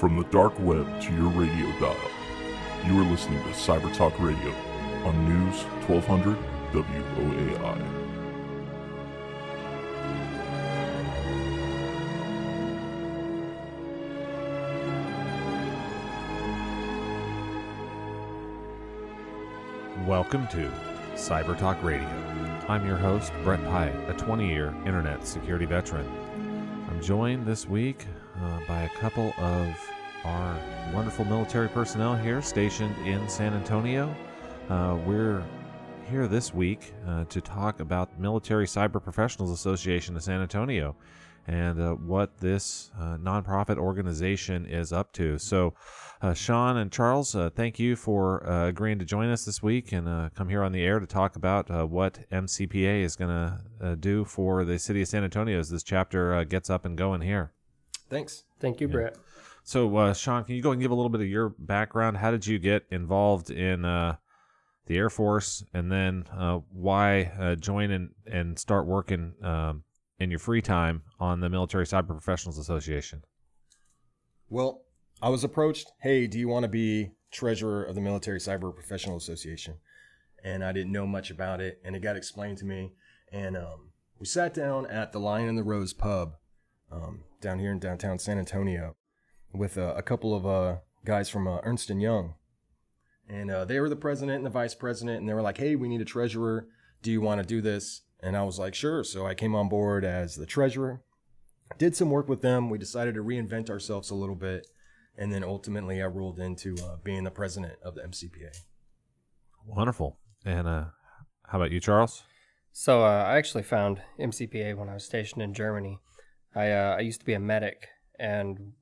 From the dark web to your radio dial, you are listening to Cyber Talk Radio on News 1200 WOAI. Welcome to Cyber Talk Radio. I'm your host, Brett Pyatt, a 20 year internet security veteran. I'm joined this week uh, by a couple of our wonderful military personnel here stationed in San Antonio. Uh, we're here this week uh, to talk about Military Cyber Professionals Association of San Antonio and uh, what this uh, nonprofit organization is up to. So, uh, Sean and Charles, uh, thank you for agreeing to join us this week and come here on the air to talk about what MCPA is going to do for the city of San Antonio as this chapter gets up and going here. Thanks. Thank you, Yeah. Brett. So, Sean, can you go and give a little bit of your background? How did you get involved in the Air Force, and then why join and, and start working? Um, in your free time on the Military Cyber Professionals Association? Well, I was approached, hey, do you want to be treasurer of the Military Cyber Professional Association? And I didn't know much about it, and it got explained to me. And um, we sat down at the Lion and the Rose pub um, down here in downtown San Antonio with uh, a couple of uh, guys from uh, Ernst & Young. And uh, they were the president and the vice president, and they were like, hey, we need a treasurer. Do you want to do this? And I was like, sure. So I came on board as the treasurer, did some work with them. We decided to reinvent ourselves a little bit. And then ultimately, I rolled into uh, being the president of the MCPA. Wonderful. And uh, how about you, Charles? So uh, I actually found MCPA when I was stationed in Germany. I uh, I used to be a medic and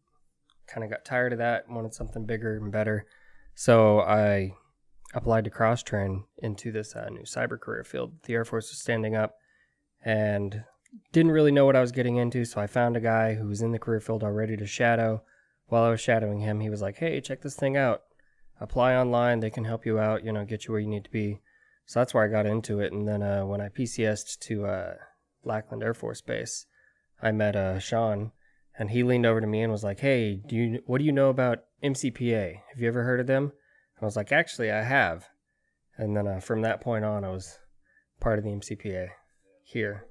kind of got tired of that, wanted something bigger and better. So I applied to cross train into this uh, new cyber career field. The Air Force was standing up and didn't really know what I was getting into. So I found a guy who was in the career field already to shadow. While I was shadowing him, he was like, Hey, check this thing out. Apply online. They can help you out, you know, get you where you need to be. So that's where I got into it. And then uh, when I PCSed to uh, Lackland Air Force Base, I met uh, Sean, and he leaned over to me and was like, "Hey, do you what do you know about MCPA? Have you ever heard of them?" I was like, actually, I have. And then uh, from that point on, I was part of the MCPA here.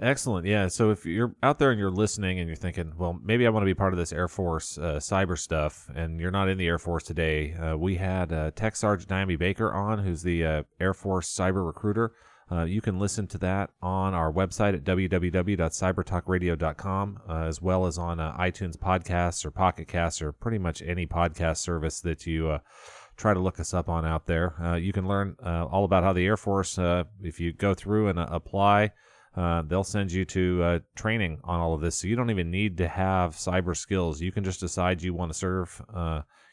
Excellent. Yeah. So if you're out there and you're listening and you're thinking, well, maybe I want to be part of this Air Force uh, cyber stuff, and you're not in the Air Force today, uh, we had uh, Tech Sergeant Naomi Baker on, who's the uh, Air Force cyber recruiter. Uh, you can listen to that on our website at www.cybertalkradio.com, uh, as well as on uh, iTunes podcasts or Pocket Casts or pretty much any podcast service that you uh, try to look us up on out there. Uh, you can learn all about how the Air Force, if you go through and apply, they'll send you to training on all of this. So you don't even need to have cyber skills. You can just decide you want to serve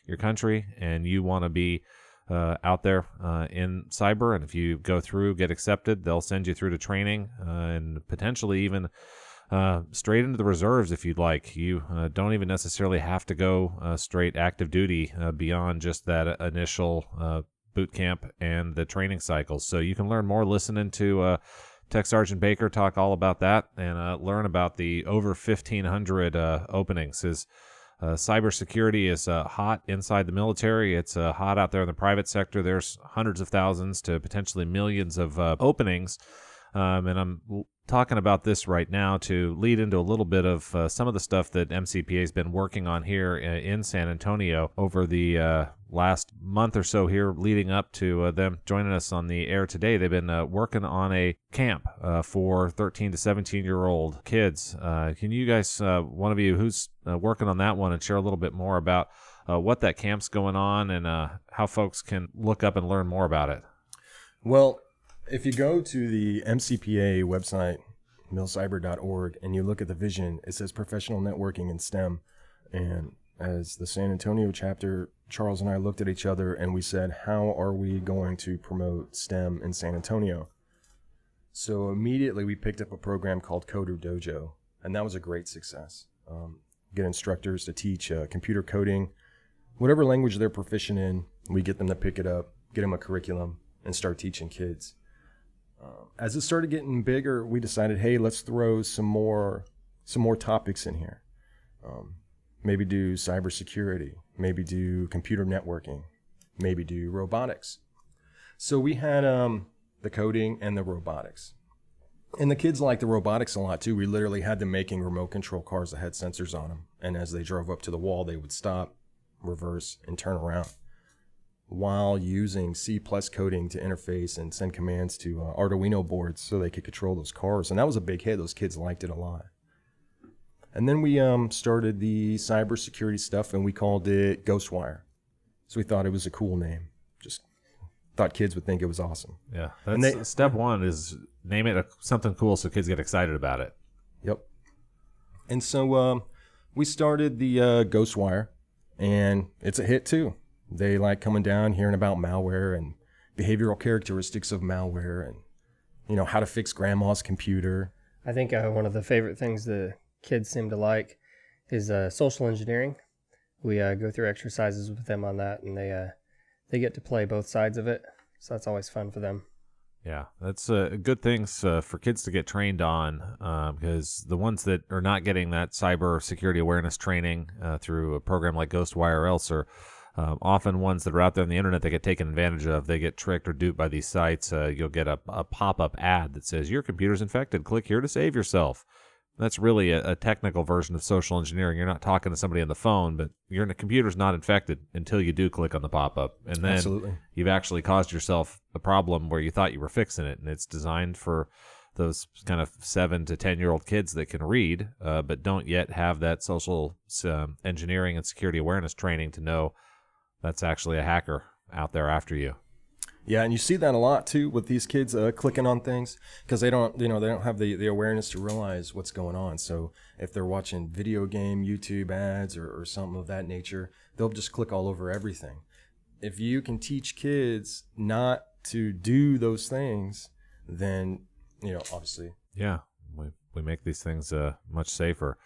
your country and you want to be uh, out there uh, in cyber. And if you go through, get accepted, they'll send you through to training uh, and potentially even uh, straight into the reserves if you'd like. You uh, don't even necessarily have to go uh, straight active duty beyond just that initial boot camp and the training cycles. So you can learn more listening to. Tech Sergeant Baker talk all about that and learn about the over 1,500 openings. Is uh, cybersecurity is uh, hot inside the military. It's uh, hot out there in the private sector. There's hundreds of thousands to potentially millions of uh, openings. Um, and I'm talking about this right now to lead into a little bit of uh, some of the stuff that MCPA has been working on here uh, in San Antonio over the uh, last month or so here, leading up to uh, them joining us on the air today. They've been uh, working on a camp uh, for 13 to 17 year old kids. can you guys, one of you who's working on that one, and share a little bit more about what that camp's going on and how folks can look up and learn more about it? Well, if you go to the MCPA website, milcyber.org, and you look at the vision, it says professional networking in STEM. And as the San Antonio chapter, Charles and I looked at each other and we said, How are we going to promote STEM in San Antonio? So immediately we picked up a program called Coder Dojo, and that was a great success. Um, get instructors to teach uh, computer coding, whatever language they're proficient in, we get them to pick it up, get them a curriculum, and start teaching kids. Um, as it started getting bigger, we decided, hey, let's throw some more some more topics in here. Um, maybe do cybersecurity, maybe do computer networking, maybe do robotics. So we had um, the coding and the robotics. And the kids liked the robotics a lot too. We literally had them making remote control cars that had sensors on them. And as they drove up to the wall, they would stop, reverse, and turn around while using C plus coding to interface and send commands to uh, Arduino boards so they could control those cars. And that was a big hit. Those kids liked it a lot. And then we um, started the cybersecurity stuff and we called it Ghostwire. So we thought it was a cool name. Just thought kids would think it was awesome. Yeah, And they- step one is name it a, something cool so kids get excited about it. Yep. And so um, we started the uh, Ghostwire, and it's a hit too. They like coming down, hearing about malware and behavioral characteristics of malware, and you know how to fix grandma's computer. I think uh, one of the favorite things the kids seem to like is uh, social engineering. We uh, go through exercises with them on that, and they uh, they get to play both sides of it. So that's always fun for them. Yeah, that's uh, good things uh, for kids to get trained on because the ones that are not getting that cyber security awareness training uh, through a program like Ghostwire or else are um, often ones that are out there on the internet that get taken advantage of. They get tricked or duped by these sites. Uh, you'll get a, a pop up ad that says, Your computer's infected. Click here to save yourself. That's really a, a technical version of social engineering. You're not talking to somebody on the phone, but your computer's not infected until you do click on the pop up. And then Absolutely. you've actually caused yourself a problem where you thought you were fixing it. And it's designed for those kind of seven to 10 year old kids that can read, uh, but don't yet have that social um, engineering and security awareness training to know that's actually a hacker out there after you. Yeah, and you see that a lot too with these kids uh, clicking on things because they don't, you know, they don't have the, the awareness to realize what's going on. So if they're watching video game YouTube ads or, or something of that nature, they'll just click all over everything. If you can teach kids not to do those things, then you know, obviously, Yeah, we, we make these things uh, much safer.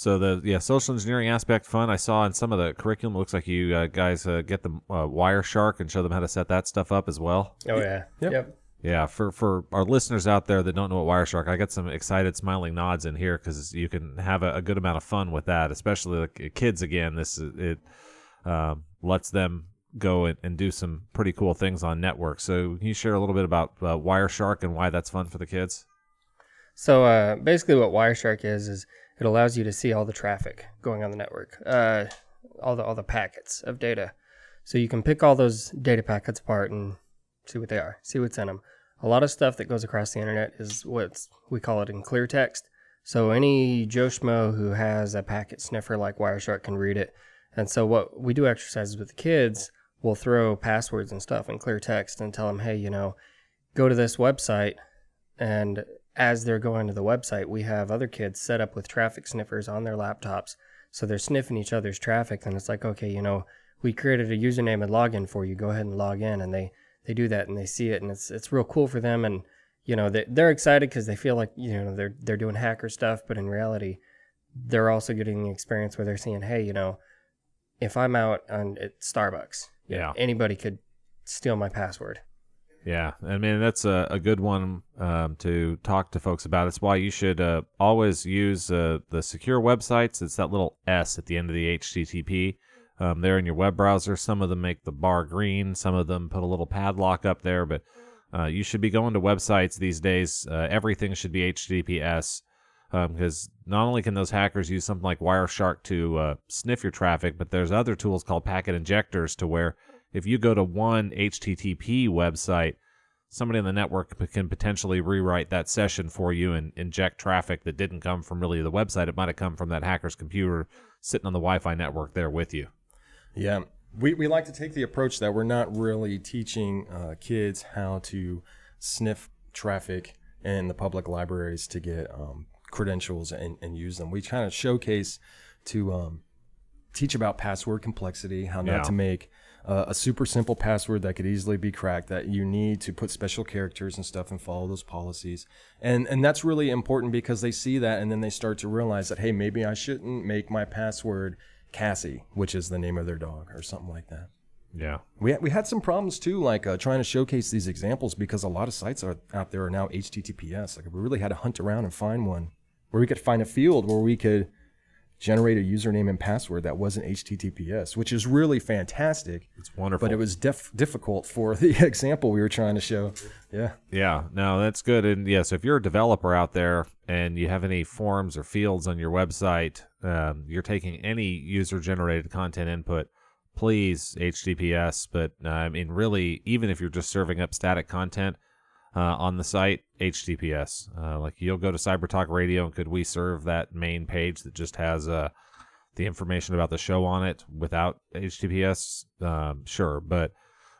So the yeah social engineering aspect fun. I saw in some of the curriculum. It looks like you uh, guys uh, get the uh, Wireshark and show them how to set that stuff up as well. Oh yeah, Yep. yep. Yeah, for for our listeners out there that don't know what Wireshark, I got some excited, smiling nods in here because you can have a, a good amount of fun with that, especially like kids. Again, this is- it um, lets them go and, and do some pretty cool things on network. So, can you share a little bit about uh, Wireshark and why that's fun for the kids? So uh, basically, what Wireshark is is it allows you to see all the traffic going on the network, uh, all the all the packets of data. So you can pick all those data packets apart and see what they are, see what's in them. A lot of stuff that goes across the internet is what we call it in clear text. So any Joe Schmo who has a packet sniffer like Wireshark can read it. And so what we do exercises with the kids, we'll throw passwords and stuff in clear text and tell them, hey, you know, go to this website and as they're going to the website, we have other kids set up with traffic sniffers on their laptops. So they're sniffing each other's traffic. And it's like, okay, you know, we created a username and login for you. Go ahead and log in. And they, they do that and they see it. And it's, it's real cool for them. And, you know, they, they're excited because they feel like, you know, they're, they're doing hacker stuff. But in reality, they're also getting the experience where they're seeing, hey, you know, if I'm out on at Starbucks, Yeah. anybody could steal my password. Yeah, I mean that's a, a good one um, to talk to folks about. It's why you should uh, always use uh, the secure websites. It's that little S at the end of the HTTP. Um, there in your web browser, some of them make the bar green. Some of them put a little padlock up there, but uh, you should be going to websites these days. Uh, everything should be HTTPS because not only can those hackers use something like Wireshark to uh, sniff your traffic, but there's other tools called packet injectors to where if you go to one HTTP website, somebody on the network can potentially rewrite that session for you and inject traffic that didn't come from really the website. It might have come from that hacker's computer sitting on the Wi-Fi network there with you. Yeah, we, we like to take the approach that we're not really teaching uh, kids how to sniff traffic in the public libraries to get um, credentials and, and use them. We kind of showcase to um, teach about password complexity, how not Yeah. to make uh, a super simple password that could easily be cracked. That you need to put special characters and stuff and follow those policies, and and that's really important because they see that and then they start to realize that hey, maybe I shouldn't make my password Cassie, which is the name of their dog, or something like that. Yeah. We, we had some problems too, like uh, trying to showcase these examples because a lot of sites are, out there are now HTTPS. Like we really had to hunt around and find one where we could find a field where we could generate a username and password that wasn't HTTPS, which is really fantastic. It's wonderful. But it was def- difficult for the example we were trying to show. Yeah. Yeah, no, that's good. And yeah, so if you're a developer out there and you have any forms or fields on your website, um, you're taking any user generated content input, please HTTPS. But uh, I mean, really, even if you're just serving up static content uh, on the site, HTTPS. Uh, like you'll go to Cyber Talk Radio and could we serve that main page that just has uh, the information about the show on it without HTTPS? Um, sure, but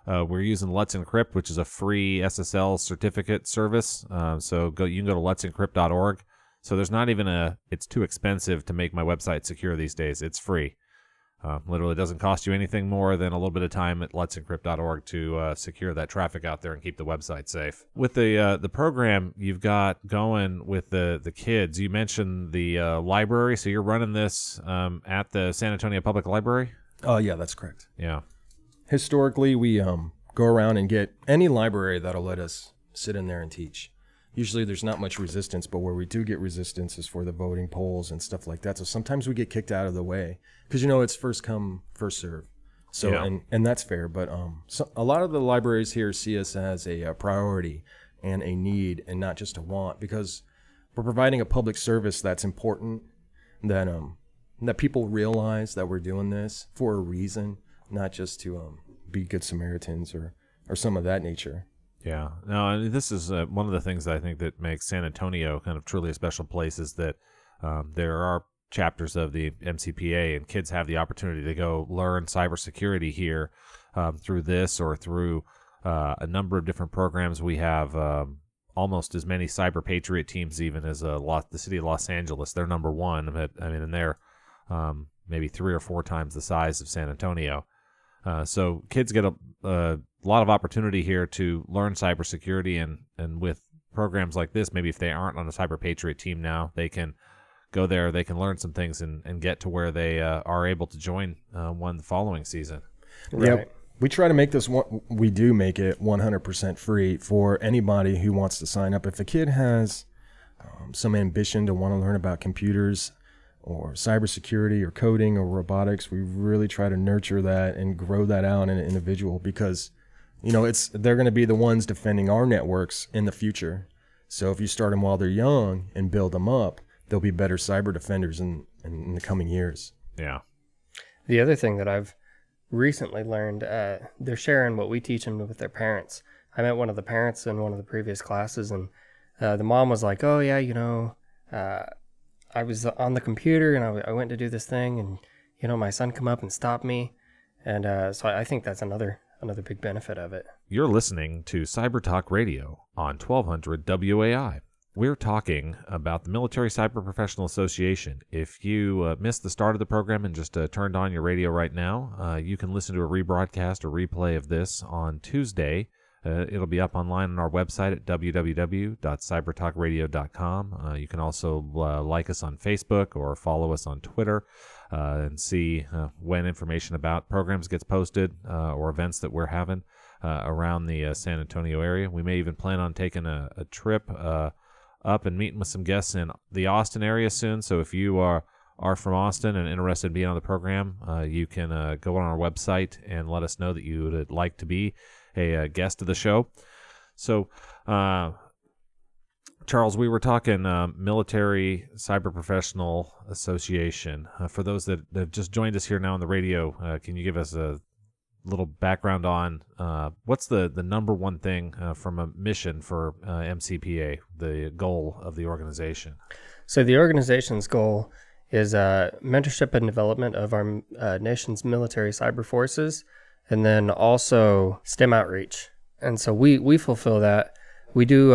uh, we're using Let's Encrypt, which is a free SSL certificate service. Uh, so go, you can go to let'sencrypt.org. So there's not even a. It's too expensive to make my website secure these days. It's free. Uh, literally doesn't cost you anything more than a little bit of time at let'sencrypt.org to uh, secure that traffic out there and keep the website safe. With the uh, the program you've got going with the the kids, you mentioned the uh, library, so you're running this um, at the San Antonio Public Library. Oh, yeah, that's correct. Yeah, Historically, we um, go around and get any library that'll let us sit in there and teach. Usually there's not much resistance, but where we do get resistance is for the voting polls and stuff like that. So sometimes we get kicked out of the way because you know it's first come, first serve. So Yeah. and and that's fair, but um, so a lot of the libraries here see us as a, uh priority and a need, and not just a want, because we're providing a public service that's important. That um that people realize that we're doing this for a reason, not just to um be good Samaritans or or some of that nature. Yeah, no, and this is uh, one of the things that I think that makes San Antonio kind of truly a special place is that um, there are chapters of the MCPA, and kids have the opportunity to go learn cybersecurity here um, through this or through uh, a number of different programs. We have um, almost as many cyber patriot teams even as uh, Los, the city of Los Angeles. They're number one, I mean, and they're um, maybe three or four times the size of San Antonio. Uh, so kids get a, a lot of opportunity here to learn cybersecurity, and and with programs like this, maybe if they aren't on a cyber patriot team now, they can go there, they can learn some things, and, and get to where they uh, are able to join uh, one the following season. Yeah, we try to make this one. We do make it 100% free for anybody who wants to sign up. If a kid has um, some ambition to want to learn about computers or cybersecurity or coding or robotics, we really try to nurture that and grow that out in an individual because, you know, it's they're going to be the ones defending our networks in the future. So if you start them while they're young and build them up, they'll be better cyber defenders in, in, in the coming years. Yeah, The other thing that I've recently learned, uh, they're sharing what we teach them with their parents. I met one of the parents in one of the previous classes, and uh, the mom was like, "Oh yeah, you know, uh, I was on the computer and I, w- I went to do this thing, and you know, my son come up and stopped me, and uh, so I I think that's another another big benefit of it. you're listening to Cyber Talk Radio on 1200 WOAI. We're talking about the Military Cyber Professional Association. If you uh, missed the start of the program and just uh, turned on your radio right now, uh, you can listen to a rebroadcast or replay of this on Tuesday. Uh, it'll be up online on our website at www.cybertalkradio.com. Uh, you can also uh, like us on Facebook or follow us on Twitter and see uh, when information about programs gets posted uh, or events that we're having uh, around the uh, San Antonio area. We may even plan on taking a, a trip uh, up and meeting with some guests in the Austin area soon. So if you are are from Austin and interested in being on the program, uh, you can uh, go on our website and let us know that you would like to be a, uh guest of the show. So, uh, Charles, we were talking uh, Military Cyber Professional Association. Uh, for those that, have just joined us here now on the radio, uh, can you give us a little background on uh, what's the, the number one thing uh, from a mission for uh, MCPA, the goal of the organization? So the organization's goal is mentorship and development of our nation's military cyber forces, and then also STEM outreach. And so we we fulfill that. We do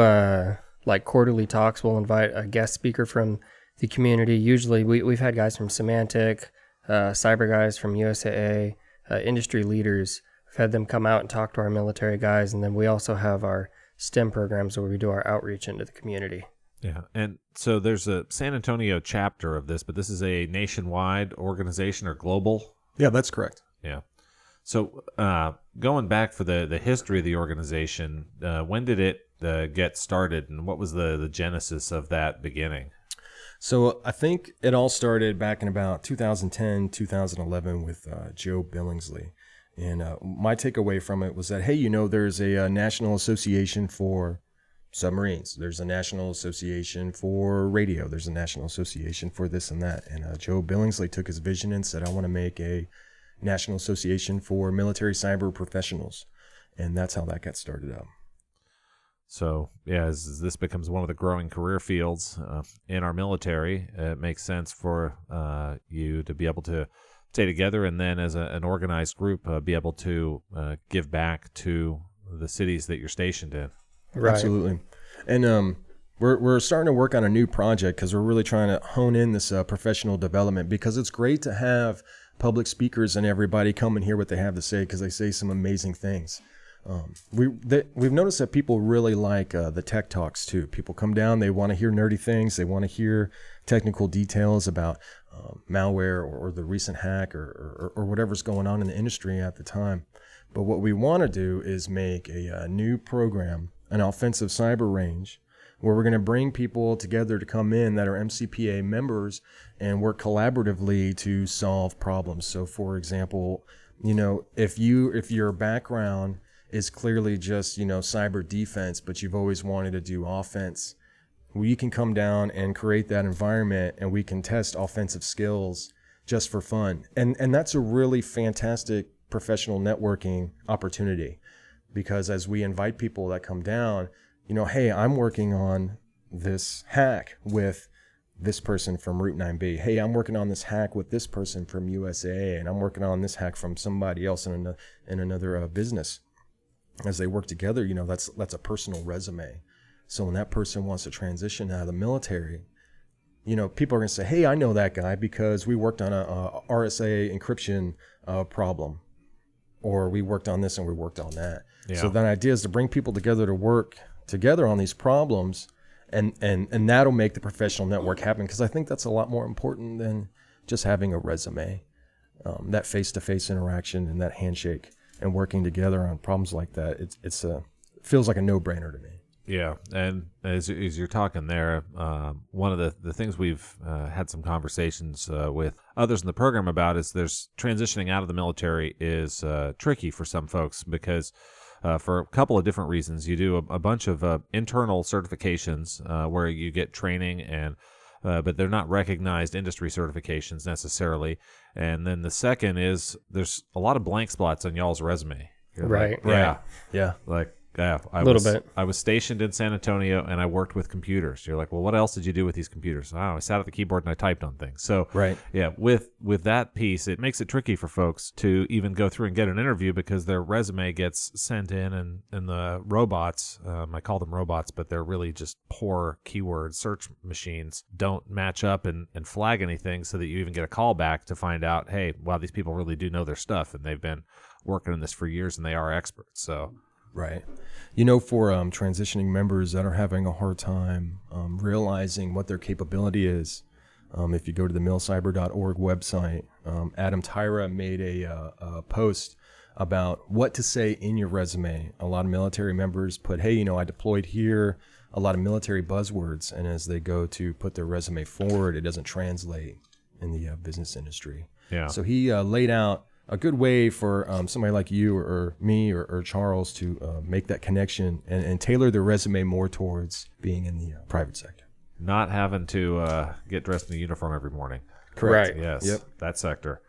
like quarterly talks. We'll invite a guest speaker from the community. Usually, we we've had guys from Symantec, uh, cyber guys from USAA, uh, industry leaders. We've had them come out and talk to our military guys, and then we also have our STEM programs where we do our outreach into the community. Yeah, and so there's a San Antonio chapter of this, but this is a nationwide organization or global. Yeah, that's correct. Yeah. So uh, going back for the the history of the organization, uh, when did it uh, get started, and what was the the genesis of that beginning? So I think it all started back in about 2010, 2011 with uh, Joe Billingsley. And uh, my takeaway from it was that, hey, you know, there's a, a, uh, National Association for Submarines. There's a National Association for Radio. There's a National Association for this and that. And uh, Joe Billingsley took his vision and said, I want to make a National Association for Military Cyber Professionals. And that's how that got started up. So, yeah, as, as, this becomes one of the growing career fields uh, in our military, it makes sense for uh, you to be able to stay together and then, as a, an organized group, uh, be able to uh, give back to the cities that you're stationed in. Right. Absolutely. And um, we're, we're starting to work on a new project because we're really trying to hone in this uh, professional development because it's great to have public speakers and everybody come and hear what they have to say because they say some amazing things. Um, we they, we've noticed that people really like uh, the tech talks too. People come down, they want to hear nerdy things, they want to hear technical details about um, malware or, or, the recent hack or, or, or, whatever's going on in the industry at the time. But what we want to do is make a, a new program, an offensive cyber range, where we're going to bring people together to come in that are MCPA members and work collaboratively to solve problems. So, for example, you know, if you if your background is clearly just, you know, cyber defense, but you've always wanted to do offense. We can come down and create that environment and we can test offensive skills just for fun. And and that's a really fantastic professional networking opportunity because as we invite people that come down, you know, hey, I'm working on this hack with this person from Route 9B. Hey, I'm working on this hack with this person from USA, and I'm working on this hack from somebody else in another, in another uh, business as they work together, you know, that's that's a personal resume. So when that person wants to transition out of the military, you know, people are going to say, "Hey, I know that guy because we worked on a, a RSA encryption uh, problem, or we worked on this and we worked on that." Yeah. So the idea is to bring people together to work together on these problems, and and and that'll make the professional network happen. Because I think that's a lot more important than just having a resume. Um, that face-to-face interaction and that handshake and working together on problems like that, it's it's a feels like a no brainer to me. Yeah, and as, as you're talking there, uh, one of the, the things we've uh, had some conversations uh, with others in the program about is there's transitioning out of the military is uh, tricky for some folks because uh, for a couple of different reasons. You do a, a bunch of uh, internal certifications where you get training and uh, but they're not recognized industry certifications necessarily. And then the second is there's a lot of blank spots on y'all's resume. You're right. Like, yeah. Right. Yeah. Like yeah, a little was, bit. I was stationed in San Antonio and I worked with computers. You're like, well, what else did you do with these computers? Oh, I sat at the keyboard and I typed on things. So, right, yeah, with with that piece, it makes it tricky for folks to even go through and get an interview because their resume gets sent in and and the robots, um, I call them robots, but they're really just poor keyword search machines, don't match up and and flag anything, so that you even get a call back to find out, hey, wow, these people really do know their stuff and they've been working in this for years and they are experts. So. Right. You know, for um, transitioning members that are having a hard time um, realizing what their capability is, um, if you go to the milcyber.org website, um, Adam Tyra made a, uh, a, post about what to say in your resume. A lot of military members put, hey, you know, I deployed here, a lot of military buzzwords. And as they go to put their resume forward, it doesn't translate in the uh, business industry. Yeah. So he uh, laid out a good way for um, somebody like you or, or me or, or, Charles to uh, make that connection and, and, tailor their resume more towards being in the uh, private sector. Not having to uh, get dressed in a uniform every morning. Correct. Right. Yes. Yep. That sector.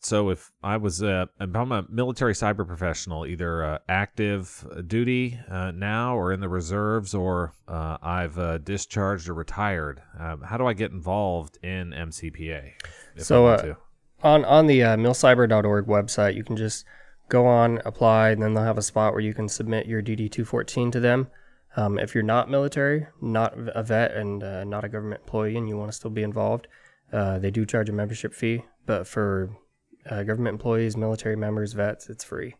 So if I was a, if I'm a military cyber professional, either uh, active duty uh, now or in the reserves, or uh, I've discharged or retired, um, how do I get involved in MCPA? so on on the uh, milcyber.org website, you can just go on, apply, and then they'll have a spot where you can submit your DD 214 to them. Um, if you're not military, not a vet, and uh, not a government employee, and you want to still be involved, uh, they do charge a membership fee. But for uh, government employees, military members, vets, it's free.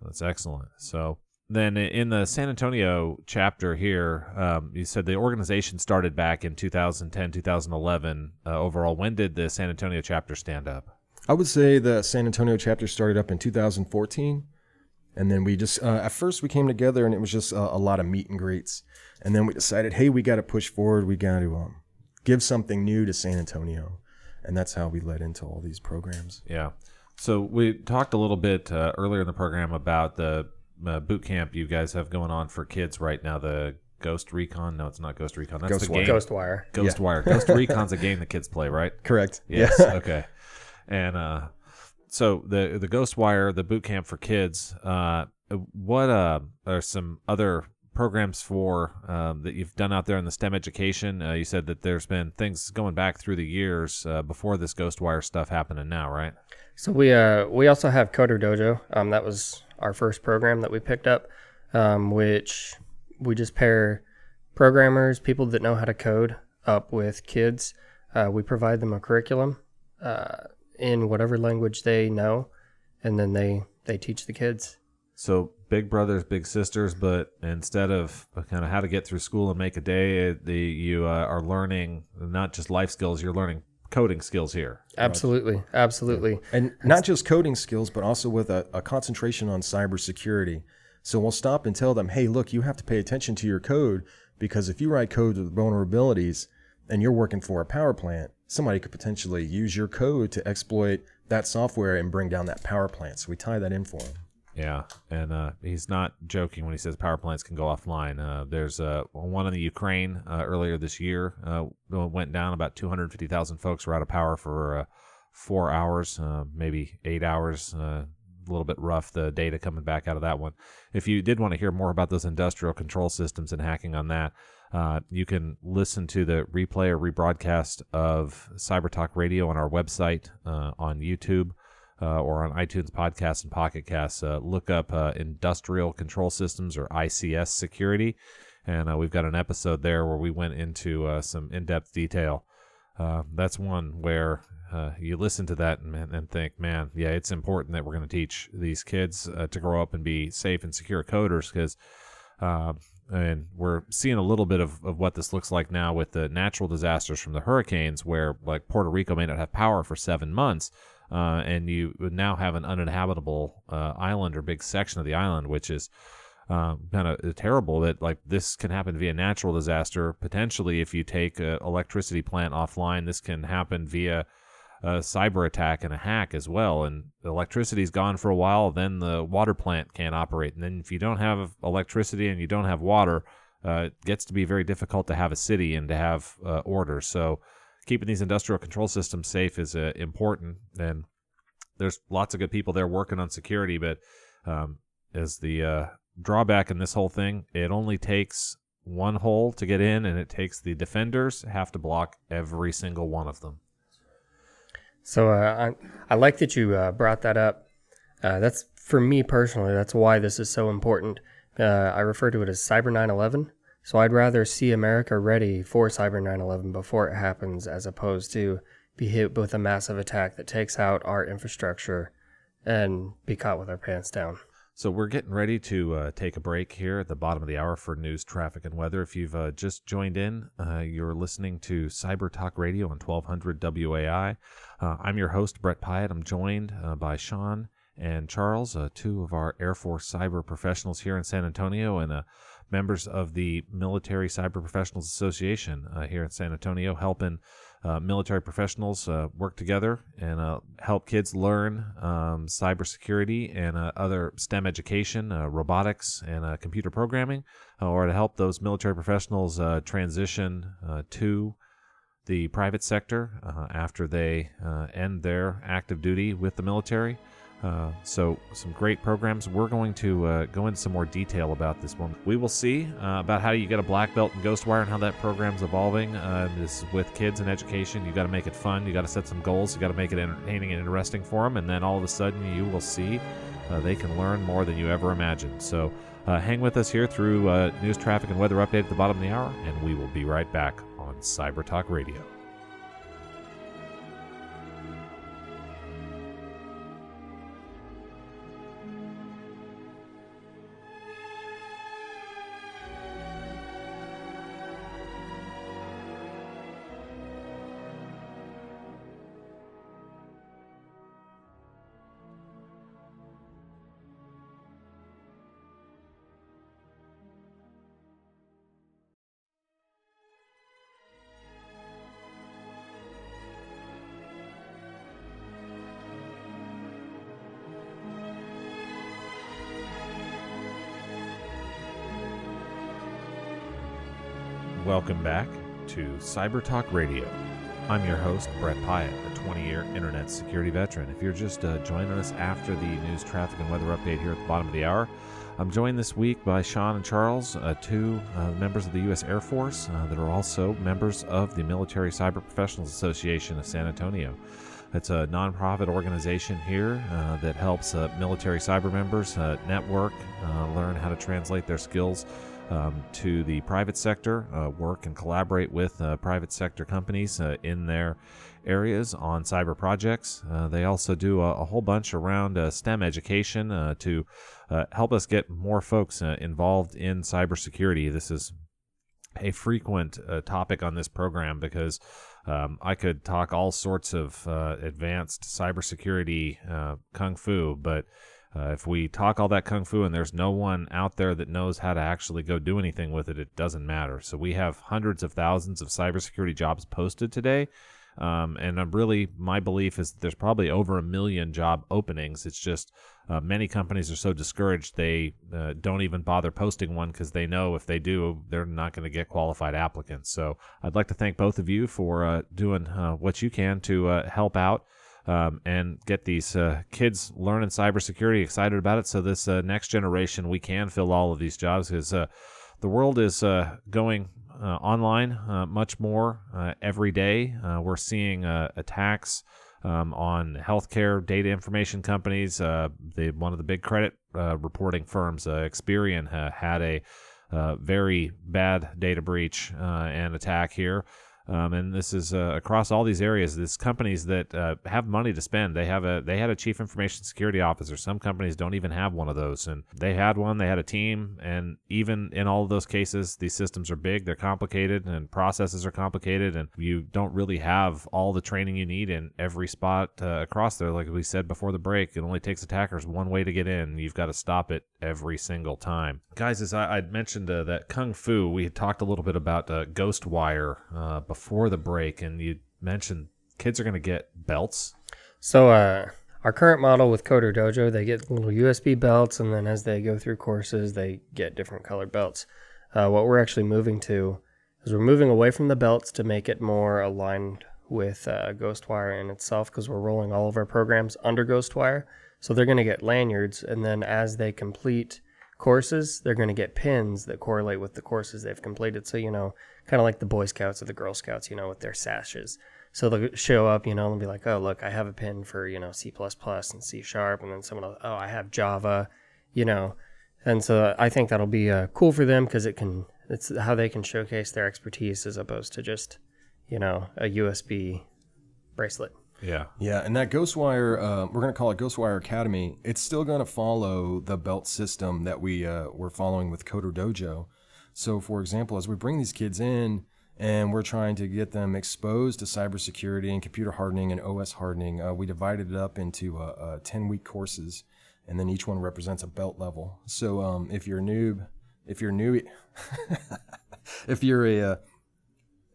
That's excellent. So then in the San Antonio chapter here, um, you said the organization started back in 2010, 2011. Uh, overall, when did the San Antonio chapter stand up? I would say the San Antonio chapter started up in 2014. And then we just, uh, at first, we came together and it was just a, a, lot of meet and greets. And then we decided, hey, we got to push forward. We got to um, give something new to San Antonio, and that's how we led into all these programs. Yeah. So we talked a little bit uh, earlier in the program about the uh, boot camp you guys have going on for kids right now. The Ghost Recon. No, it's not Ghost Recon. That's Ghost the Wire. game. Ghostwire. Ghost Wire. Ghost Recon's a game the kids play, right? Correct. Yes. Yeah. okay. And uh, so the the Ghost Wire, the boot camp for kids. Uh, what uh are some other programs for um, that you've done out there in the STEM education? Uh, you said that there's been things going back through the years uh, before this Ghost Wire stuff happening now, right? So we uh we also have Coder Dojo. Um, that was our first program that we picked up, um, which we just pair programmers, people that know how to code, up with kids. Uh, we provide them a curriculum uh, in whatever language they know, and then they they teach the kids. So big brothers, big sisters, but instead of kind of how to get through school and make a day, uh, the you uh, are learning not just life skills, you're learning coding skills here. Absolutely, absolutely. And not just coding skills, but also with a, a concentration on cybersecurity. So we'll stop and tell them, hey, look, you have to pay attention to your code because if you write code with vulnerabilities and you're working for a power plant, somebody could potentially use your code to exploit that software and bring down that power plant. So we tie that in for them. Yeah, and uh, he's not joking when he says power plants can go offline. Uh, there's uh, one in the Ukraine uh, earlier this year uh, went down. About 250,000 folks were out of power for uh, four hours, maybe eight hours. A little bit rough the data coming back out of that one. If you did want to hear more about those industrial control systems and hacking on that, you can listen to the replay or rebroadcast of Cyber Talk Radio on our website, on YouTube, uh, or on iTunes Podcasts and Pocket Casts. Uh, look up uh, Industrial Control Systems or ICS Security, and uh, we've got an episode there where we went into uh, some in-depth detail. Uh, that's one where you listen to that and, and think, man, yeah, it's important that we're going to teach these kids to grow up and be safe and secure coders because, and we're seeing a little bit of, of what this looks like now with the natural disasters from the hurricanes, where like Puerto Rico may not have power for seven months, uh, and you would now have an uninhabitable uh, island or big section of the island, which is uh, kind of terrible that like this can happen via natural disaster. Potentially, if you take an electricity plant offline, this can happen via a cyber attack and a hack as well. And the electricity's gone for a while, then the water plant can't operate. And then if you don't have electricity and you don't have water, uh, it gets to be very difficult to have a city and to have uh, order. So keeping these industrial control systems safe is uh, important. And there's lots of good people there working on security, but um, as the uh, drawback in this whole thing, it only takes one hole to get in, and it takes the defenders have to block every single one of them. So uh, I I like that you uh, brought that up. Uh, that's for me personally. That's why this is so important. Uh, I refer to it as Cyber 9/11. So I'd rather see America ready for Cyber 9/11 before it happens, as opposed to be hit with a massive attack that takes out our infrastructure and be caught with our pants down. So we're getting ready to uh, take a break here at the bottom of the hour for news, traffic, and weather. If you've uh, just joined in, uh, you're listening to Cyber Talk Radio on 1200 WOAI. Uh, I'm your host, Brett Pyatt. I'm joined uh, by Sean and Charles, uh, two of our Air Force cyber professionals here in San Antonio and members of the Military Cyber Professionals Association uh, here in San Antonio, helping uh, military professionals uh, work together and uh, help kids learn um, cybersecurity and uh, other STEM education, robotics, and computer programming, or to help those military professionals transition to the private sector after they end their active duty with the military. Uh, so, some great programs. We're going to uh, go into some more detail about this one. We will see uh, about how you get a black belt in Ghostwire and how that program's evolving. Uh, this is with kids and education. You got to make it fun. You got to set some goals. You got to make it entertaining and interesting for them. And then all of a sudden, you will see uh, they can learn more than you ever imagined. So, uh, hang with us here through news, traffic, and weather update at the bottom of the hour, and we will be right back on Cyber Talk Radio. Welcome back to Cyber Talk Radio. I'm your host, Brett Pyatt, a 20 year internet security veteran. If you're just uh, joining us after the news, traffic, and weather update here at the bottom of the hour, I'm joined this week by Sean and Charles, uh, two uh, members of the U.S. Air Force uh, that are also members of the Military Cyber Professionals Association of San Antonio. It's a nonprofit organization here uh, that helps uh, military cyber members uh, network, learn how to translate their skills um, to the private sector, uh, work and collaborate with uh, private sector companies uh, in their areas on cyber projects. Uh, they also do a, a, whole bunch around uh, STEM education uh, to help us get more folks involved in cybersecurity. This is a frequent topic on this program because um, I could talk all sorts of advanced cybersecurity kung fu, but uh, if we talk all that kung fu and there's no one out there that knows how to actually go do anything with it, it doesn't matter. So we have hundreds of thousands of cybersecurity jobs posted today. Um, and I'm really, my belief is that there's probably over a million job openings. It's just uh, many companies are so discouraged they uh, don't even bother posting one because they know if they do, they're not going to get qualified applicants. So I'd like to thank both of you for uh, doing uh, what you can to uh, help out um, and get these uh, kids learning cybersecurity excited about it. So this uh, next generation, we can fill all of these jobs because uh, the world is uh, going uh, online uh, much more every day. we're seeing attacks. Um, on healthcare data information companies, the one of the big credit reporting firms, Experian, had a very bad data breach and attack here. Um, and this is uh, across all these areas. These companies that uh, have money to spend. They have a they had a chief information security officer. Some companies don't even have one of those, and they had one. They had a team, and even in all of those cases, these systems are big, they're complicated, and processes are complicated, and you don't really have all the training you need in every spot uh, across there. Like we said before the break, it only takes attackers one way to get in. You've got to stop it every single time. Guys, as I, would mentioned uh, that kung fu, we had talked a little bit about uh, Ghostwire uh, before the break, and you mentioned kids are going to get belts. So, uh, our current model with Coder Dojo, they get little USB belts, and then as they go through courses, they get different colored belts. Uh, what we're actually moving to is we're moving away from the belts to make it more aligned with uh, Ghostwire in itself because we're rolling all of our programs under Ghostwire. So they're going to get lanyards, and then as they complete courses, they're going to get pins that correlate with the courses they've completed. So, you know, kind of like the Boy Scouts or the Girl Scouts, you know, with their sashes. So they'll show up, you know, and be like, oh, look, I have a pin for, you know, C and C sharp. And then someone will, oh, I have Java, you know. And so I think that'll be uh, cool for them because it can, it's how they can showcase their expertise as opposed to just, you know, a USB bracelet. Yeah. Yeah. And that Ghostwire, uh, we're going to call it Ghostwire Academy. It's still going to follow the belt system that we uh, we're following with Coder Dojo. So, for example, as we bring these kids in and we're trying to get them exposed to cybersecurity and computer hardening and OS hardening, uh, we divided it up into 10 week courses. And then each one represents a belt level. So, um, if you're a noob, if you're new, if you're a uh,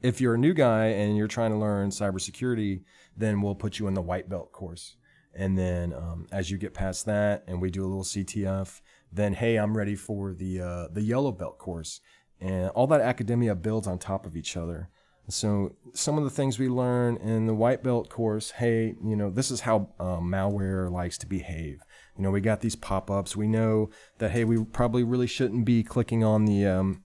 if you're a new guy and you're trying to learn cybersecurity, then we'll put you in the white belt course. And then um, as you get past that, and we do a little CTF, then hey, I'm ready for the uh, the yellow belt course. And all that academia builds on top of each other. So some of the things we learn in the white belt course, hey, you know, this is how um, malware likes to behave. You know, we got these pop-ups. We know that hey, we probably really shouldn't be clicking on the um,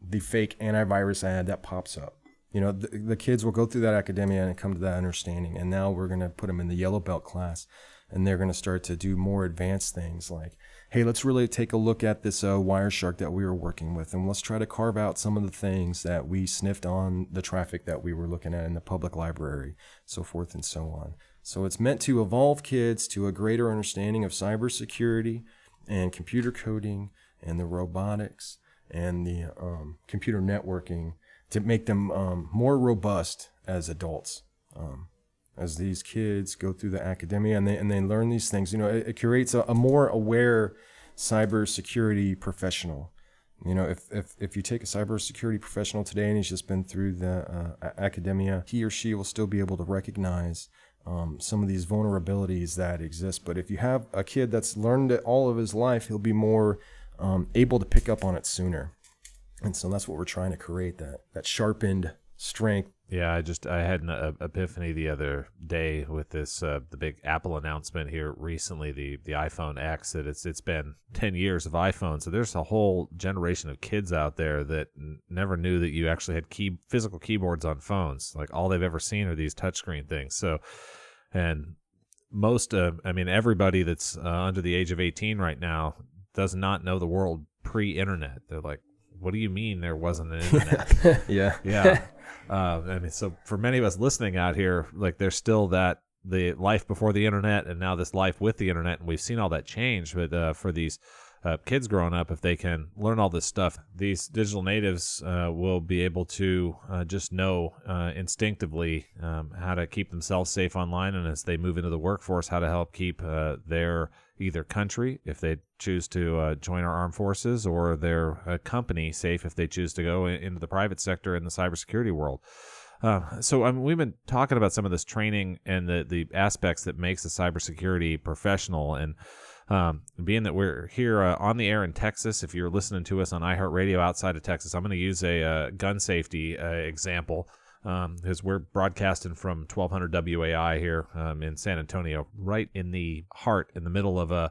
the fake antivirus ad that pops up you know the, the, kids will go through that academia and come to that understanding and now we're going to put them in the yellow belt class and they're going to start to do more advanced things like hey let's really take a look at this uh, wireshark that we were working with and let's try to carve out some of the things that we sniffed on the traffic that we were looking at in the public library so forth and so on so it's meant to evolve kids to a greater understanding of cybersecurity and computer coding and the robotics and the um, computer networking to make them um, more robust as adults. Um, as these kids go through the academia and they, and they learn these things, you know, it, it creates a, a, more aware cybersecurity professional. You know, if, if, if you take a cybersecurity professional today and he's just been through the uh, academia, he or she will still be able to recognize um, some of these vulnerabilities that exist. But if you have a kid that's learned it all of his life, he'll be more um, able to pick up on it sooner. And so that's what we're trying to create that that sharpened strength. Yeah, I just I had an uh, epiphany the other day with this uh, the big Apple announcement here recently the the iPhone X that it's it's been 10 years of iPhone so there's a whole generation of kids out there that n- never knew that you actually had key physical keyboards on phones. Like all they've ever seen are these touchscreen things. So and most uh, I mean everybody that's uh, under the age of 18 right now does not know the world pre-internet. They're like what do you mean there wasn't an internet yeah. yeah. Uh, I mean, so for many of us listening out here, like there's still that the life before the internet and now this life with the internet, and we've seen all that change. But uh, for these uh, kids growing up, if they can learn all this stuff, these digital natives uh, will be able to uh, just know uh, instinctively um, how to keep themselves safe online, and as they move into the workforce, how to help keep uh, their either country if they choose to uh, join our armed forces, or their uh, company safe if they choose to go in, into the private sector in the cybersecurity world. Uh, so I mean, we've been talking about some of this training and the the aspects that makes a cybersecurity professional, and um, being that we're here uh, on the air in Texas, if you're listening to us on iHeartRadio outside of Texas, I'm going to use a uh, gun safety uh, because we're broadcasting from 1200 WOAI here um, in San Antonio, right in the heart, in the middle of uh,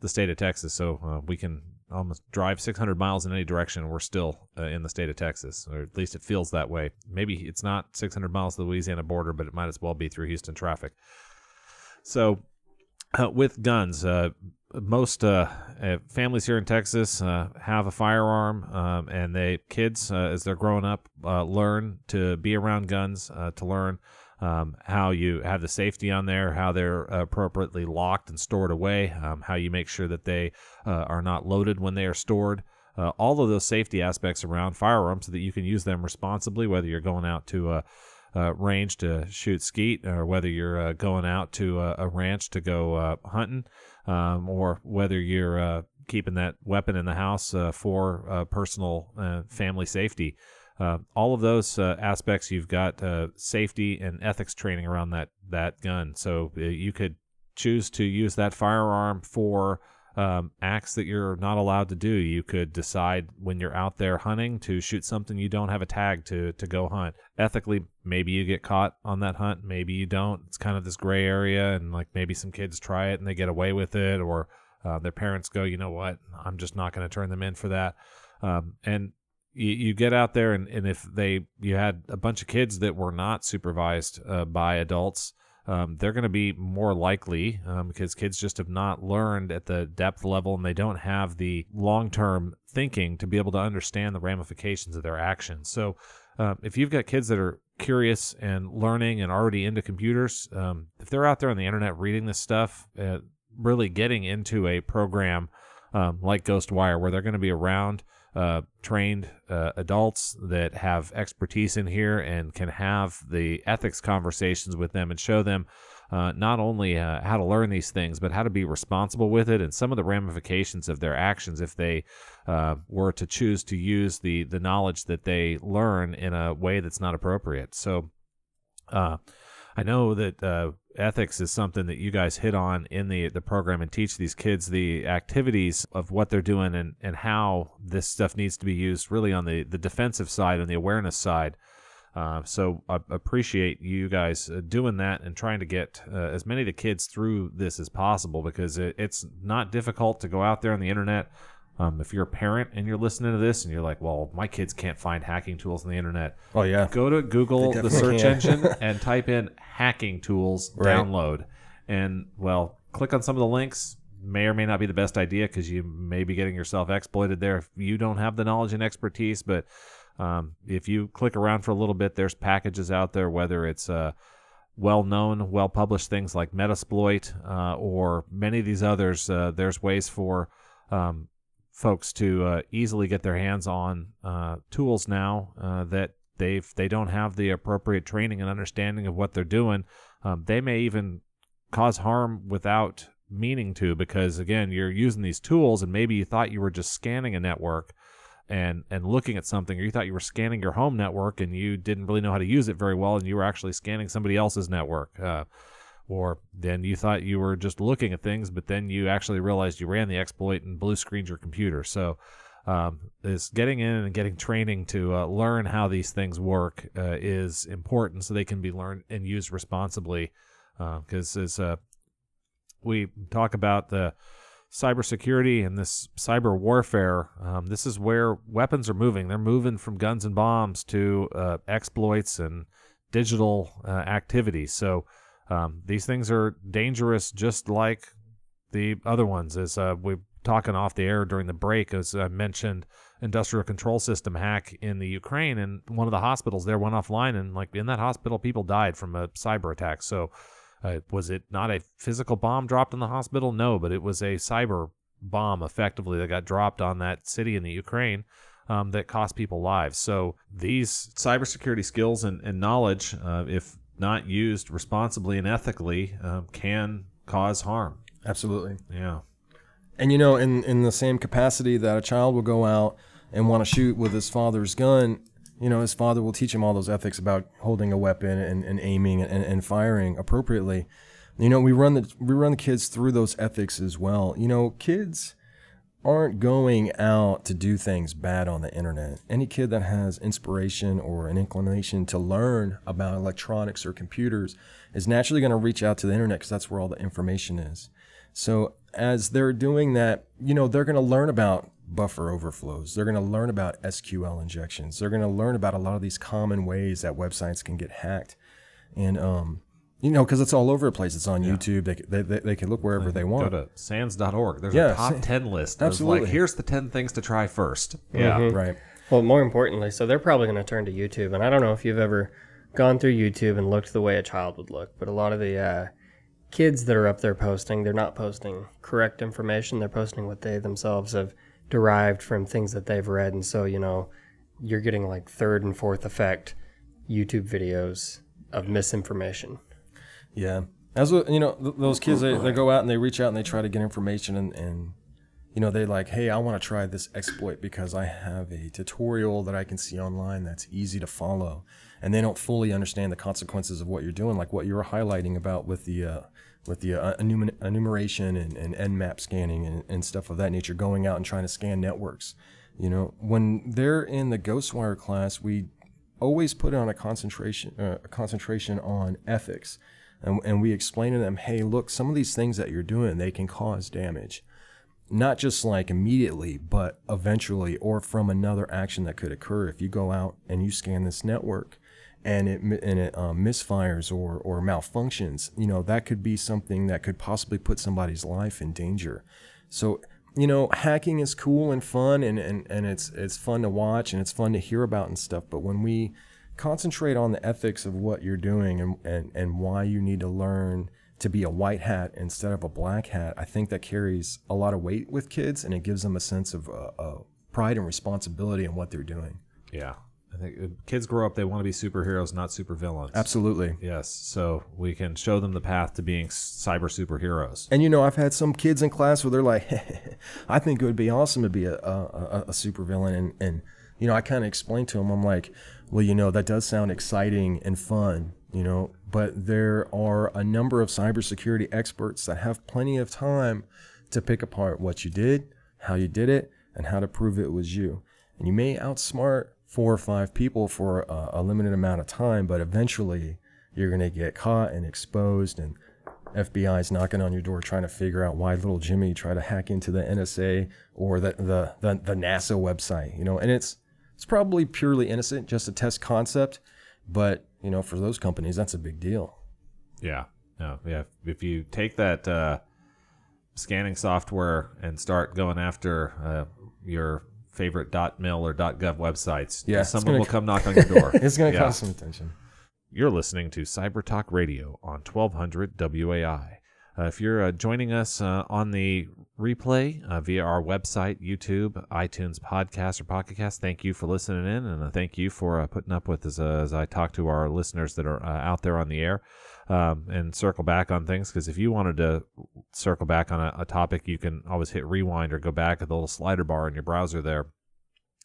the state of Texas. So uh, we can almost drive 600 miles in any direction, we're still uh, in the state of Texas, or at least it feels that way. Maybe it's not 600 miles to the Louisiana border, but it might as well be through Houston traffic. So uh, with guns, uh, most uh, uh, families here in Texas uh, have a firearm, um, and they kids uh, as they're growing up uh, learn to be around guns, uh, to learn um, how you have the safety on there, how they're appropriately locked and stored away, um, how you make sure that they are not loaded when they are stored. all of those safety aspects around firearms so that you can use them responsibly, whether you're going out to a range to shoot skeet, or whether you're uh, going out to a, a ranch to go hunting, um, or whether you're uh, keeping that weapon in the house uh, for uh, personal family safety. all of those aspects, you've got safety and ethics training around that that gun. So you could choose to use that firearm for um, acts that you're not allowed to do. You could decide when you're out there hunting to shoot something you don't have a tag to to go hunt. Ethically, maybe you get caught on that hunt, maybe you don't. It's kind of this gray area, and like maybe some kids try it and they get away with it, or uh, their parents go, you know what, I'm just not going to turn them in for that. Um, and you, you, get out there, and, and if they you had a bunch of kids that were not supervised uh, by adults um, they're going to be more likely um, because kids just have not learned at the depth level and they don't have the long term thinking to be able to understand the ramifications of their actions. So, uh, if you've got kids that are curious and learning and already into computers, um, if they're out there on the internet reading this stuff, uh, really getting into a program um, like Ghostwire where they're going to be around uh, trained uh, adults that have expertise in here and can have the ethics conversations with them and show them uh, not only uh, how to learn these things, but how to be responsible with it and some of the ramifications of their actions if they uh, were to choose to use the, the knowledge that they learn in a way that's not appropriate. So, uh, I know that uh, ethics is something that you guys hit on in the the program and teach these kids the activities of what they're doing and, and how this stuff needs to be used really on the, the defensive side and the awareness side. Uh, so I appreciate you guys uh, doing that and trying to get uh, as many of the kids through this as possible because it, it's not difficult to go out there on the internet, um, if you're a parent and you're listening to this and you're like, well, my kids can't find hacking tools on the internet. Oh yeah. Go to Google, the search can. engine, and type in hacking tools, Right. download. And well, click on some of the links. May or may not be the best idea because you may be getting yourself exploited there if you don't have the knowledge and expertise. But um, if you click around for a little bit, there's packages out there, whether it's uh, well known, well published things like Metasploit uh, or many of these others. Uh, there's ways for um, folks to uh, easily get their hands on uh, tools now uh, that they've they don't have the appropriate training and understanding of what they're doing. Um, they may even cause harm without meaning to because again you're using these tools and maybe you thought you were just scanning a network and and looking at something or you thought you were scanning your home network and you didn't really know how to use it very well and you were actually scanning somebody else's network uh, or then you thought you were just looking at things but then you actually realized you ran the exploit and blue screened your computer so um, is getting in and getting training to uh, learn how these things work uh, is important so they can be learned and used responsibly. Because uh, as uh, we talk about the cybersecurity and this cyber warfare, um, this is where weapons are moving. They're moving from guns and bombs to uh, exploits and digital uh, activities. So um, these things are dangerous, just like the other ones. As uh, we talking off the air during the break, as I mentioned, industrial control system hack in the Ukraine, and one of the hospitals there went offline, and like in that hospital, people died from a cyber attack. So, uh, was it not a physical bomb dropped in the hospital? No, but it was a cyber bomb, effectively, that got dropped on that city in the Ukraine. Um, that cost people lives. So these cybersecurity skills and, and knowledge, uh, if not used responsibly and ethically, uh, can cause harm. Absolutely. Yeah. And you know, in in the same capacity that a child will go out and want to shoot with his father's gun, you know, his father will teach him all those ethics about holding a weapon and, and aiming and, and firing appropriately. You know, we run the we run the kids through those ethics as well. You know, kids aren't going out to do things bad on the internet. Any kid that has inspiration or an inclination to learn about electronics or computers is naturally going to reach out to the internet because that's where all the information is. So as they're doing that, you know, they're going to learn about buffer overflows. They're going to learn about SQL injections. They're going to learn about a lot of these common ways that websites can get hacked. And, um, you know, because it's all over the place. It's on yeah. YouTube. They, they, they, they, can look wherever they, they want. Go to SANS.org. There's yeah, a top 10 list. Absolutely. Like, here's the 10 things to try first. Yeah. Mm-hmm. Right. Well, more importantly, so they're probably going to turn to YouTube. And I don't know if you've ever gone through YouTube and looked the way a child would look, but a lot of the uh, kids that are up there posting, they're not posting correct information. They're posting what they themselves have derived from things that they've read. And so, you know, you're getting like third and fourth effect YouTube videos of misinformation. Yeah. As you know, those kids, they, they go out and they reach out and they try to get information and, and you know, they're like, hey, I want to try this exploit because I have a tutorial that I can see online that's easy to follow. And they don't fully understand the consequences of what you're doing, like what you were highlighting about with the uh, with the uh, enumeration and, and Nmap scanning and, and stuff of that nature, going out and trying to scan networks. You know, when they're in the Ghostwire class, we always put on a concentration uh, a concentration on ethics, and, and we explain to them, hey, look, some of these things that you're doing, they can cause damage, not just like immediately, but eventually, or from another action that could occur if you go out and you scan this network and it and it um, misfires or or malfunctions, you know that could be something that could possibly put somebody's life in danger. So you know, hacking is cool and fun, and, and, and it's it's fun to watch and it's fun to hear about and stuff. But when we concentrate on the ethics of what you're doing and, and, and why you need to learn to be a white hat instead of a black hat, I think that carries a lot of weight with kids and it gives them a sense of uh, uh, pride and responsibility in what they're doing. Yeah, I think uh, kids grow up, they want to be superheroes, not supervillains. Absolutely. Yes. So we can show them the path to being cyber superheroes. And you know, I've had some kids in class where they're like, I think it would be awesome to be a, a, a supervillain. And, and, you know, I kind of explained to them, I'm like, well, you know, that does sound exciting and fun, you know, but there are a number of cybersecurity experts that have plenty of time to pick apart what you did, how you did it, and how to prove it was you. And you may outsmart four or five people for a, a limited amount of time, but eventually you're going to get caught and exposed and FBI's knocking on your door trying to figure out why little Jimmy tried to hack into the NSA or the, the, the, the NASA website, you know, and it's, it's probably purely innocent, just a test concept, but you know, for those companies, that's a big deal. Yeah. No, yeah. If you take that, uh, scanning software and start going after, uh, your favorite .dot .mil or .gov websites. Yeah, someone will come knock on your door. it's going to yeah. some attention. You're listening to Cyber Talk Radio on 1200 WOAI. Uh, if you're uh, joining us uh, on the replay uh, via our website, YouTube, iTunes podcast, or Pocket Cast, thank you for listening in, and thank you for uh, putting up with us as I talk to our listeners that are uh, out there on the air. Um, and circle back on things because if you wanted to circle back on a, a, topic, you can always hit rewind or go back at the little slider bar in your browser there.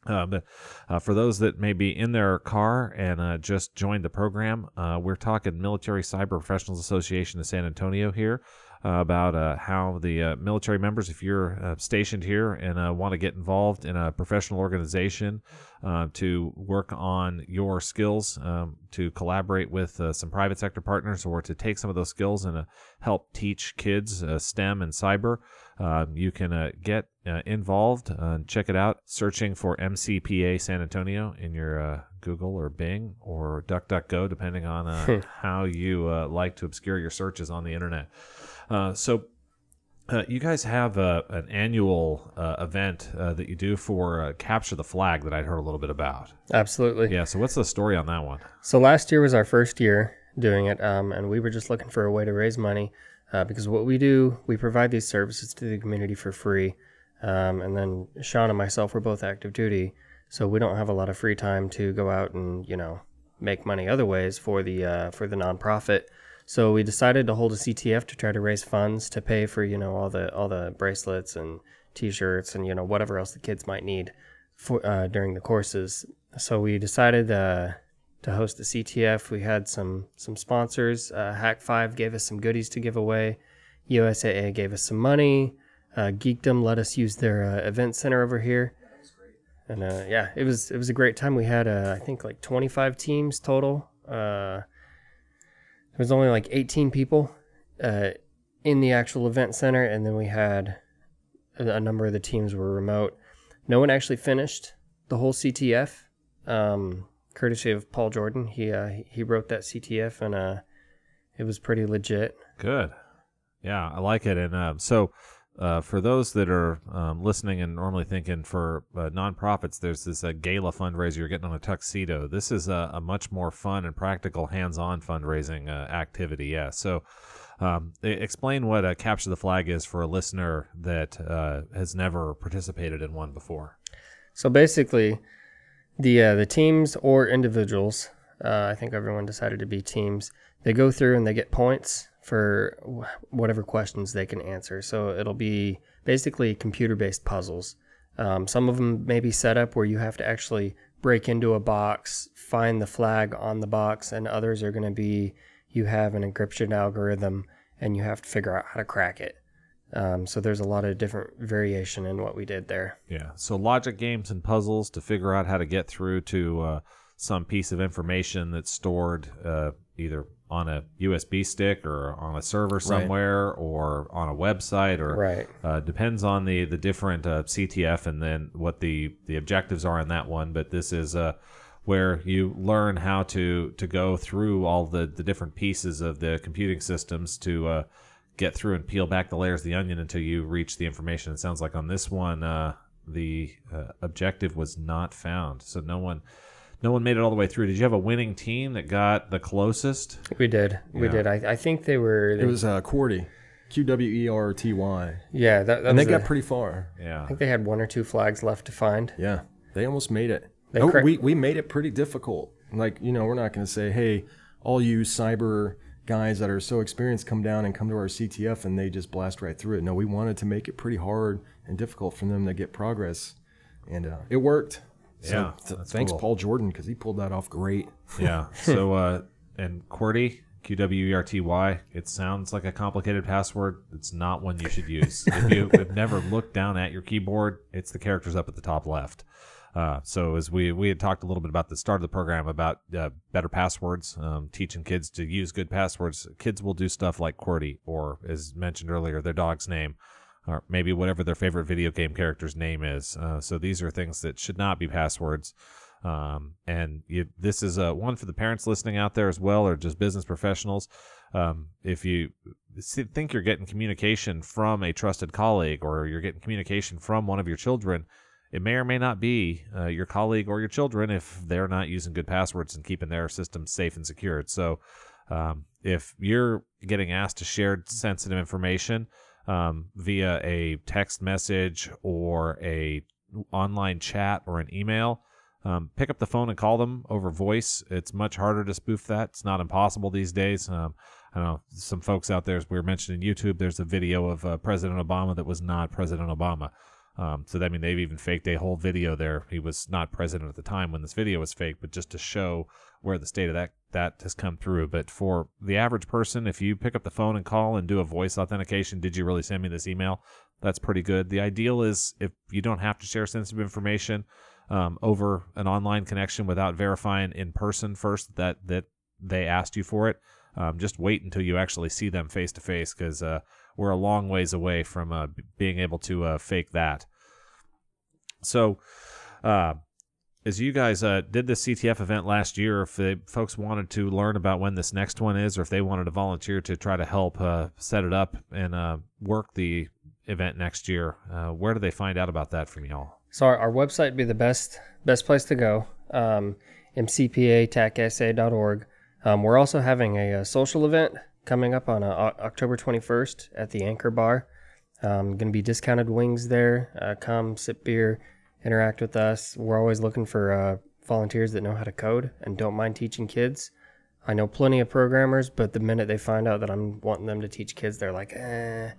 Uh, but uh, for those that may be in their car and uh, just joined the program, uh, we're talking Military Cyber Professionals Association of San Antonio here. Uh, about uh, how the uh, military members, if you're uh, stationed here and uh, want to get involved in a professional organization uh, to work on your skills, um, to collaborate with some private sector partners, or to take some of those skills and help teach kids STEM and cyber, you can get involved and check it out searching for MCPA San Antonio in your Google or Bing or DuckDuckGo, depending on uh, how you uh, like to obscure your searches on the internet. Uh, so, uh, you guys have a, an annual uh, event uh, that you do for Capture the Flag that I'd heard a little bit about. Absolutely. Yeah. So, what's the story on that one? So, last year was our first year doing it, um, and we were just looking for a way to raise money because what we do, we provide these services to the community for free. Um, and then Sean and myself were both active duty. So we don't have a lot of free time to go out and you know make money other ways for the uh, for the nonprofit. So we decided to hold a CTF to try to raise funds to pay for you know all the all the bracelets and T-shirts and you know whatever else the kids might need for uh, during the courses. So we decided uh, to host the CTF. We had some some sponsors. Uh, Hak5 gave us some goodies to give away. USAA gave us some money. Uh, Geekdom let us use their uh, event center over here and uh, yeah, it was it was a great time. We had I think like 25 teams total. There was only like 18 people uh, in the actual event center, and then we had a, a, number of the teams were remote. No one actually finished the whole CTF, um, courtesy of Paul Jordan. He uh, he wrote that CTF, and uh, it was pretty legit. Good, yeah, I like it. And um, so uh, for those that are um, listening and normally thinking for uh, nonprofits, there's this uh, gala fundraiser you're getting on a tuxedo. This is a, a much more fun and practical, hands-on fundraising uh, activity. Yeah. So, um, explain what a capture the flag is for a listener that uh, has never participated in one before. So basically, the uh, the teams or individuals, I think everyone decided to be teams. They go through and they get points for whatever questions they can answer. So it'll be basically computer based puzzles. Um, some of them may be set up where you have to actually break into a box, find the flag on the box, and others are going to be you have an encryption algorithm and you have to figure out how to crack it. Um, so there's a lot of different variation in what we did there. Yeah. So logic games and puzzles to figure out how to get through to uh, some piece of information that's stored uh, either on a USB stick or on a server somewhere right. or on a website or right. uh, depends on the the different uh, CTF and then what the the objectives are in that one. But this is uh, where you learn how to to go through all the the different pieces of the computing systems to uh, get through and peel back the layers of the onion until you reach the information. It sounds like on this one uh, the uh, objective was not found, so no one no one made it all the way through. Did you have a winning team that got the closest? We did. We did. I, I think they were. They, it was uh, Qwerty. Q W E R T Y. Yeah, that, that and they got pretty far. Yeah, I think they had one or two flags left to find. Yeah, they almost made it. Oh, cra- we we made it pretty difficult. Like you know, we're not going to say, hey, all you cyber guys that are so experienced come down and come to our CTF and they just blast right through it. No, we wanted to make it pretty hard and difficult for them to get progress, and uh, it worked. So yeah. Th- thanks, cool. Paul Jordan, because he pulled that off great. Yeah. So, uh, and QWERTY, Q W E R T Y, it sounds like a complicated password. It's not one you should use. if you have never looked down at your keyboard, it's the characters up at the top left. Uh, so as we we had talked a little bit about the start of the program about uh, better passwords, um, teaching kids to use good passwords. Kids will do stuff like QWERTY or, as mentioned earlier, their dog's name or maybe whatever their favorite video game character's name is. Uh, so these are things that should not be passwords. Um, and you, this is a one for the parents listening out there as well, or just business professionals. Um, if you think you're getting communication from a trusted colleague or you're getting communication from one of your children, it may or may not be uh, your colleague or your children if they're not using good passwords and keeping their systems safe and secured. So, um, if you're getting asked to share sensitive information, um, via a text message or a online chat or an email, um, pick up the phone and call them over voice. It's much harder to spoof that. It's not impossible these days. Um, I know some folks out there, as we were mentioning YouTube, there's a video of uh, President Obama that was not President Obama. Um, so that I mean they've even faked a whole video there. He was not president at the time when this video was fake, but just to show where the state of that that has come through. But for the average person, if you pick up the phone and call and do a voice authentication, did you really send me this email? That's pretty good. The ideal is if you don't have to share sensitive information um, over an online connection without verifying in person first that that they asked you for it. Um, just wait until you actually see them face to face because uh, we're a long ways away from uh, being able to uh, fake that. So, as you guys uh, did the CTF event last year, if the folks wanted to learn about when this next one is, or if they wanted to volunteer to try to help uh, set it up and uh, work the event next year, uh, where do they find out about that from y'all? So our, our website would be the best best place to go. Um, mcpatacsa.org. Um, we're also having a, a social event coming up on uh, October 21st at the Anchor Bar. Um, going to be discounted wings there. Uh, come sip beer, interact with us. We're always looking for uh, volunteers that know how to code and don't mind teaching kids. I know plenty of programmers, but the minute they find out that I'm wanting them to teach kids, they're like, eh.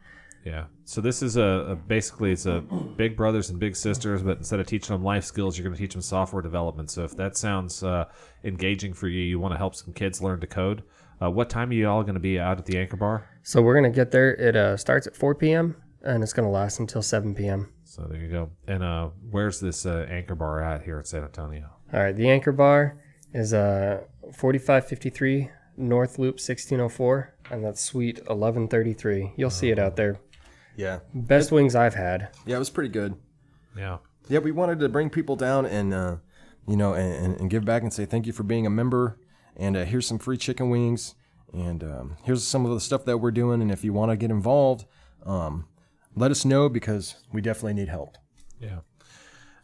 Yeah. So this is a, a basically it's a big brothers and big sisters, but instead of teaching them life skills, you're going to teach them software development. So if that sounds uh, engaging for you, you want to help some kids learn to code. Uh, what time are you all going to be out at the Anchor Bar? So we're gonna get there. It uh, starts at 4 p.m. and it's gonna last until 7 p.m. So there you go. And uh, where's this uh, Anchor Bar at here in San Antonio? All right, the Anchor Bar is uh 4553 North Loop 1604, and that's Suite 1133. You'll see it out there. Yeah. Best wings I've had. Yeah, it was pretty good. Yeah. Yeah, we wanted to bring people down and, uh, you know, and, and give back and say thank you for being a member. And uh, here's some free chicken wings. And um, here's some of the stuff that we're doing. And if you want to get involved, um, let us know because we definitely need help. Yeah.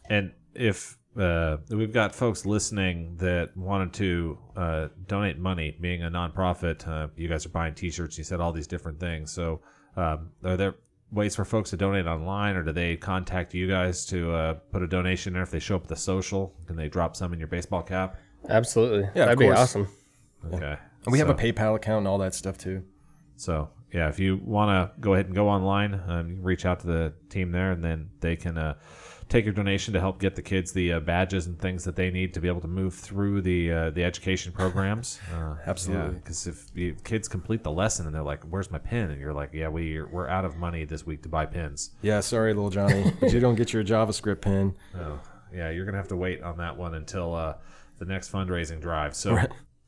And if uh, we've got folks listening that wanted to uh, donate money, being a nonprofit, uh, you guys are buying T-shirts. You said all these different things. So, um, are there ways for folks to donate online, or do they contact you guys to uh, put a donation there if they show up at the social? Can they drop some in your baseball cap? Absolutely. Yeah, That'd be awesome. Okay. And we have a PayPal account and all that stuff too. So yeah, if you want to go ahead and go online, um, can reach out to the team there, and then they can uh, take your donation to help get the kids the uh, badges and things that they need to be able to move through the uh, the education programs. Uh, Absolutely. because if you, kids complete the lesson and they're like, "Where's my pin?" and you're like, "Yeah, we we're out of money this week to buy pins." Yeah, sorry, little Johnny, but you don't get your JavaScript pin. Oh, yeah, you're gonna have to wait on that one until uh, the next fundraising drive. So,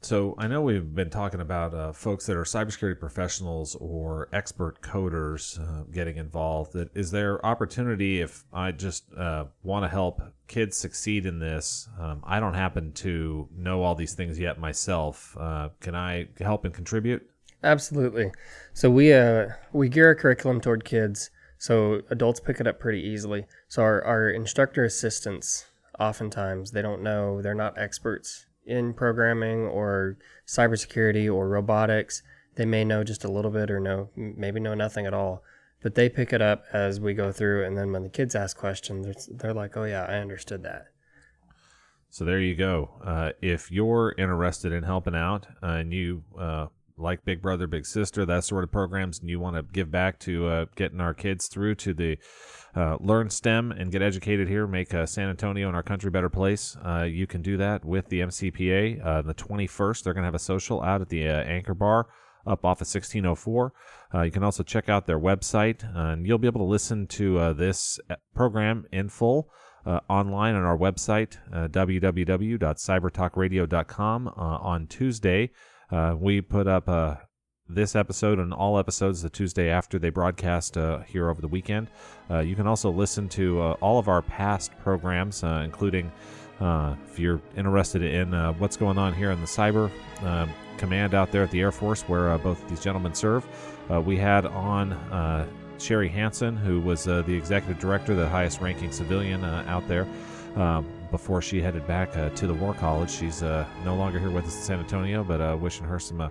so I know we've been talking about uh, folks that are cybersecurity professionals or expert coders uh, getting involved. That is there opportunity if I just uh, want to help kids succeed in this? Um, I don't happen to know all these things yet myself. Uh, can I help and contribute? Absolutely. So we uh we gear our curriculum toward kids, so adults pick it up pretty easily. So our, our instructor assistants oftentimes they don't know they're not experts in programming or cybersecurity or robotics. They may know just a little bit or know maybe know nothing at all. But they pick it up as we go through, and then when the kids ask questions, they're, they're like, "Oh yeah, I understood that." So there you go. Uh, if you're interested in helping out uh, and you uh, like Big Brother, Big Sister, that sort of programs, and you want to give back to uh, getting our kids through to the uh, learn STEM and get educated here, make uh, San Antonio and our country a better place, uh, you can do that with the MCPA. Uh, the 21st, they're going to have a social out at the uh, Anchor Bar up off of 1604. Uh, you can also check out their website, and you'll be able to listen to this program in full uh, online on our website, uh, www.cybertalkradio.com. Uh, on Tuesday, uh, we put up uh, this episode and all episodes the Tuesday after they broadcast uh, here over the weekend. Uh, you can also listen to uh, all of our past programs, including if you're interested in what's going on here in the cyber um, command out there at the Air Force, where both these gentlemen serve. We had on Sherry Hansen, who was the executive director, the highest ranking civilian out there. Um, before she headed back uh, to the War College, she's uh, no longer here with us in San Antonio, but uh, wishing her some uh,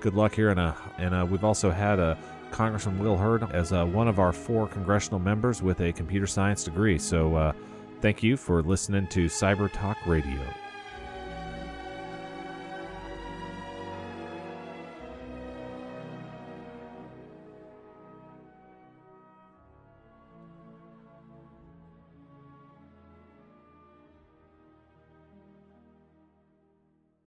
good luck here. And uh, and we've also had Congressman Will Hurd as one of our four congressional members with a computer science degree. So thank you for listening to Cyber Talk Radio.